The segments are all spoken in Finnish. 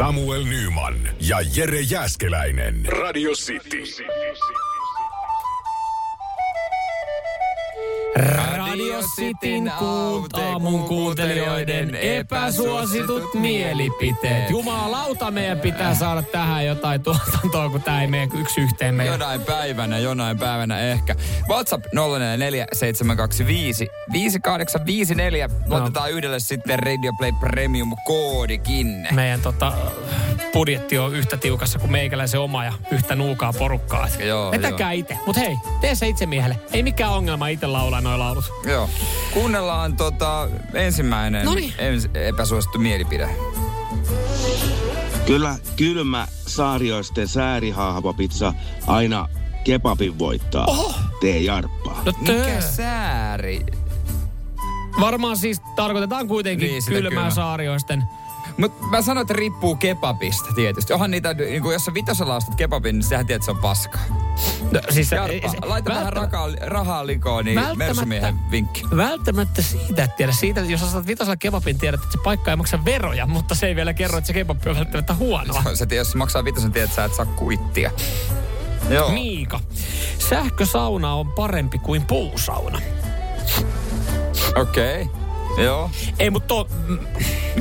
Samuel Nyman ja Jere Jäskeläinen. Radio City. Radio Cityn kuult, aamun kuuntelijoiden epäsuositut mielipiteet. Jumalauta, meidän pitää saada tähän jotain tuotantoa, kun tämä ei mene yksi yhteen meidän. Jonain päivänä, jonain päivänä ehkä. WhatsApp 044 725 5854. Otetaan yhdelle sitten Radio Play Premium koodikin. Meidän tota, budjetti on yhtä tiukassa kuin meikäläisen oma ja yhtä nuukaa porukkaa. Joo, Vetäkää itse. Mut hei, tee se itse miehelle. Ei mikään ongelma itse laulaa noin laulut. Joo. Kuunnellaan tota, ensimmäinen Noniin. ens, epäsuosittu mielipide. Kyllä kylmä saarioisten säärihahvapizza aina kebabin voittaa. Oho! Tee jarppaa. No Mikä tö. sääri? Varmaan siis tarkoitetaan kuitenkin Niin, kylmää kylmä. saarioisten. Mut mä sanoin, että riippuu kebabista tietysti. Onhan niitä, niin kun jos sä vitosella ostat kebabin, niin sähän tiedät, että se on paskaa. No, siis, Jarppa, se- laita vähän rakaa, rahaa likoon, niin Välttämättä- Mersumiehen vinkki. Välttämättä siitä et tiedä. Siitä, jos ostat vitosella kebabin, tiedät, että se paikka ei maksa veroja, mutta se ei vielä kerro, että se kebab on välttämättä huonoa. Sä, tiedät, jos se maksaa vitosen, tiedät, että sä et saa kuittia. Joo. Miika, sähkösauna on parempi kuin puusauna. Okei. Okay. Joo. Ei, mutta to,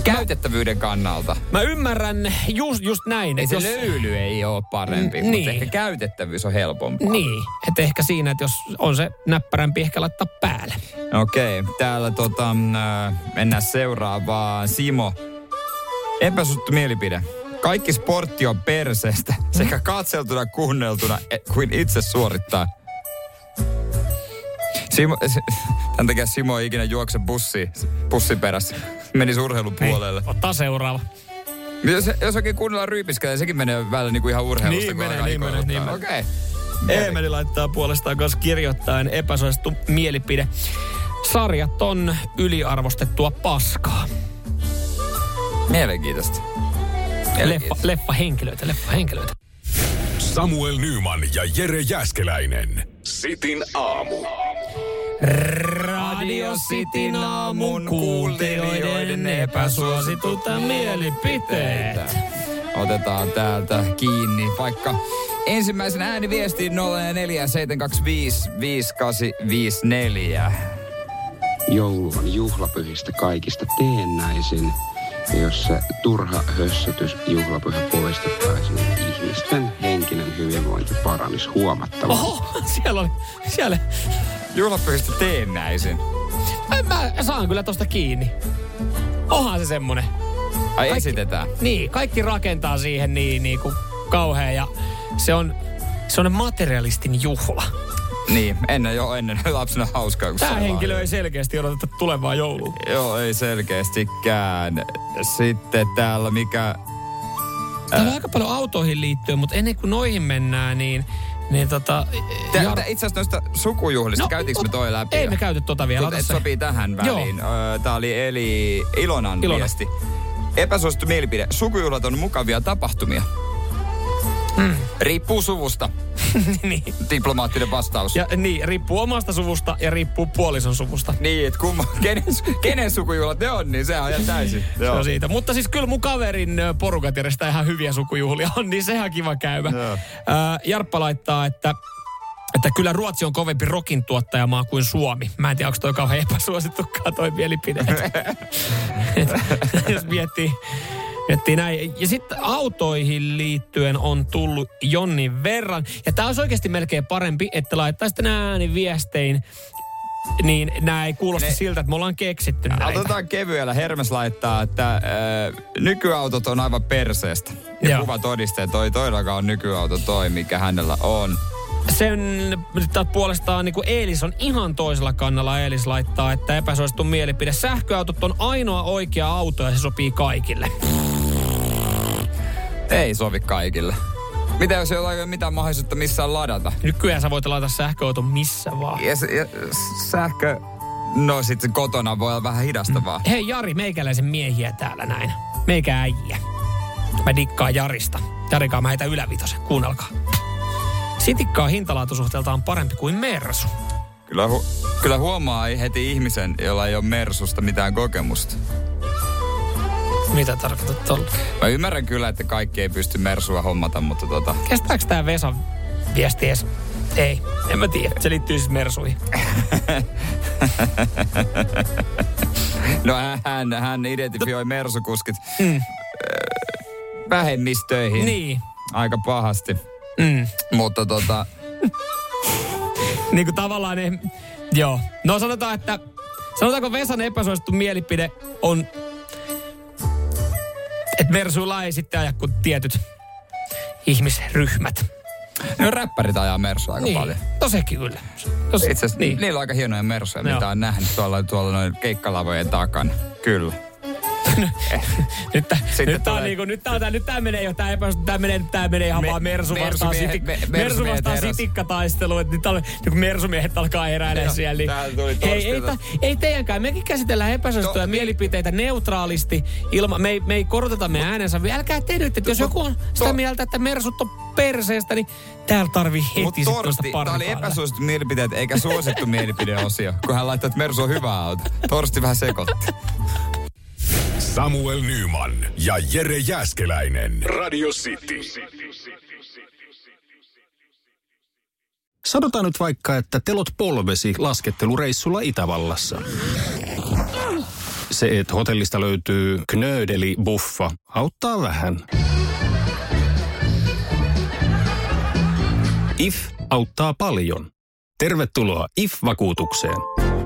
Käytettävyyden kannalta. mä ymmärrän just, just näin. Että se löyly ei ole parempi, Mm, mutta niin. ehkä käytettävyys on helpompaa. Niin, että ehkä siinä, että jos on se näppärämpi, ehkä laittaa päälle. Okei, täällä tota, äh, mennään seuraavaan. Simo, epäsuttu mielipide. Kaikki sportti on perseestä, sekä katseltuna, kuunneltuna e- kuin itse suorittaa. Simo, tämän takia Simo ei ikinä juokse bussi, bussin perässä. Meni urheilupuolelle. Niin, ottaa seuraava. Jos, jos oikein kuunnellaan ryypiskelee, sekin menee välillä niin kuin ihan urheilusta. Niin menee, niin menee, niin Okei. Eemeli laittaa puolestaan kanssa kirjoittaen epäsuosittu mielipide. Sarjat on yliarvostettua paskaa. Mielenkiintoista. Leffa, leffa henkilöitä, leffa henkilöitä. Samuel Nyman ja Jere Jäskeläinen. Sitin aamu. Radio Cityn aamun kuuntelijoiden epäsuositut mielipiteet. Otetaan täältä kiinni vaikka ensimmäisen ääniviestiin 0447255854. Joulu on juhlapyhistä kaikista teennäisin. Ja jos se turha hössötys juhlapyhä poistettaisiin, niin ihmisten henkinen hyvinvointi paranisi huomattavasti. Oho, siellä oli, siellä. Juhlapyhistä teennäisin. Mä saan kyllä tosta kiinni. Onhan se semmonen. Ai esitetään. Niin, kaikki rakentaa siihen niin, niin kuin kauhean ja se on, se on materialistin juhla. Niin, ennen jo ennen lapsena hauskaa. kun Tämä henkilö ei selkeästi odoteta tulevaa joulua. Joo, ei selkeästikään. Sitten täällä mikä... Täällä on aika paljon autoihin liittyen, mutta ennen kuin noihin mennään, niin, niin tota... Tä, Jar- itse asiassa noista sukujuhlista, no, käytiinkö me toi läpi? Ei jo? me käyty tota vielä. Et se. sopii tähän väliin. Öö, Tää oli Eli Ilonan Ilona. viesti. Epäsuosittu mielipide. Sukujuhlat on mukavia tapahtumia. Hmm. Riippuu suvusta. niin. Diplomaattinen vastaus. Ja niin, riippuu omasta suvusta ja riippuu puolison suvusta. Niin, että kumma, kenen, kenen sukujuhlat ne on, niin se on ihan täysin. Se on siitä. Mutta siis kyllä mun kaverin porukat järjestää ihan hyviä sukujuhlia on, niin sehän kiva käymä. Joo. Ää, Jarppa laittaa, että että kyllä Ruotsi on kovempi rokin tuottajamaa kuin Suomi. Mä en tiedä, onko toi kauhean epäsuosittukaan toi mielipide. Et, jos miettii, miettii näin. Ja sitten autoihin liittyen on tullut jonnin verran. Ja tää olisi oikeasti melkein parempi, että laittaisitte nämä ääniviestein niin nämä ei kuulosta Ne- siltä, että me ollaan keksitty näitä. Aloitetaan kevyellä. Hermes laittaa, että äh, nykyautot on aivan perseestä. Ja Joo. kuva todistaa, että toi todellakaan on nykyauto toi, mikä hänellä on. Sen puolestaan niin Eelis on ihan toisella kannalla. Eelis laittaa, että epäsuosittu mielipide. Sähköautot on ainoa oikea auto ja se sopii kaikille. Ei sovi kaikille. Mitä jos ei ole mitään mahdollisuutta missään ladata? Nykyään sä voit ladata sähköauton missä vaan. Ja, ja sähkö... No sitten kotona voi olla vähän hidastavaa. Hei Jari, meikäläisen miehiä täällä näin. Meikä äijä. Mä dikkaan Jarista. Jarikaa mä heitä ylävitosen. Kuunnelkaa. Sitikkaa hintalaatusuhteeltaan parempi kuin Mersu. Kyllä, hu- kyllä huomaa heti ihmisen, jolla ei ole Mersusta mitään kokemusta. Mitä tarkoitat tuolla? Mä ymmärrän kyllä, että kaikki ei pysty Mersua hommata, mutta tota... Kestääkö tää Vesan viesti edes? Ei, en mä tiedä. Se liittyy siis Mersuihin. no hän, hän identifioi Mersukuskit mm. vähemmistöihin. Niin. Aika pahasti. Mm. Mutta tota... niin kuin tavallaan ne... Joo. No sanotaan, että... Sanotaanko Vesan epäsuosittu mielipide on... Että Mersuilla ei sitten aja kuin tietyt ihmisryhmät. No räppärit ajaa Mersua aika niin. paljon. No sekin kyllä. No, Itse asiassa niin. niillä on aika hienoja Mersuja, mitä on nähnyt tuolla, tuolla noin keikkalavojen takana. Kyllä. Nyt, tää, nyt, tää niinku, nyt, tää, nyt tää menee jo, tää, epäs, tää menee, tää menee ihan me, vaan Mersu vastaan, mersu sitik, me, mersu vastaan sitikkataistelu. Että nyt on, niin kun Mersumiehet alkaa heräillä siellä. Niin, ei, ei, ta, ei teidänkään, mekin käsitellään epäsuosittuja no, mielipiteitä neutraalisti. Ilma, me, ei, me ei koroteta me äänensä. Älkää te nyt, että jos joku on sitä mieltä, että Mersut on perseestä, niin täällä tarvii heti Mut Torsti, tää oli epäsuosittu mielipiteet eikä suosittu mielipideosio, kun hän laittoi, että Mersu on hyvä auto. Torsti vähän sekoitti. Samuel Nyman ja Jere Jäskeläinen. Radio City. Sanotaan nyt vaikka, että telot polvesi laskettelureissulla Itävallassa. Se, että hotellista löytyy knöydeli buffa, auttaa vähän. IF auttaa paljon. Tervetuloa IF-vakuutukseen.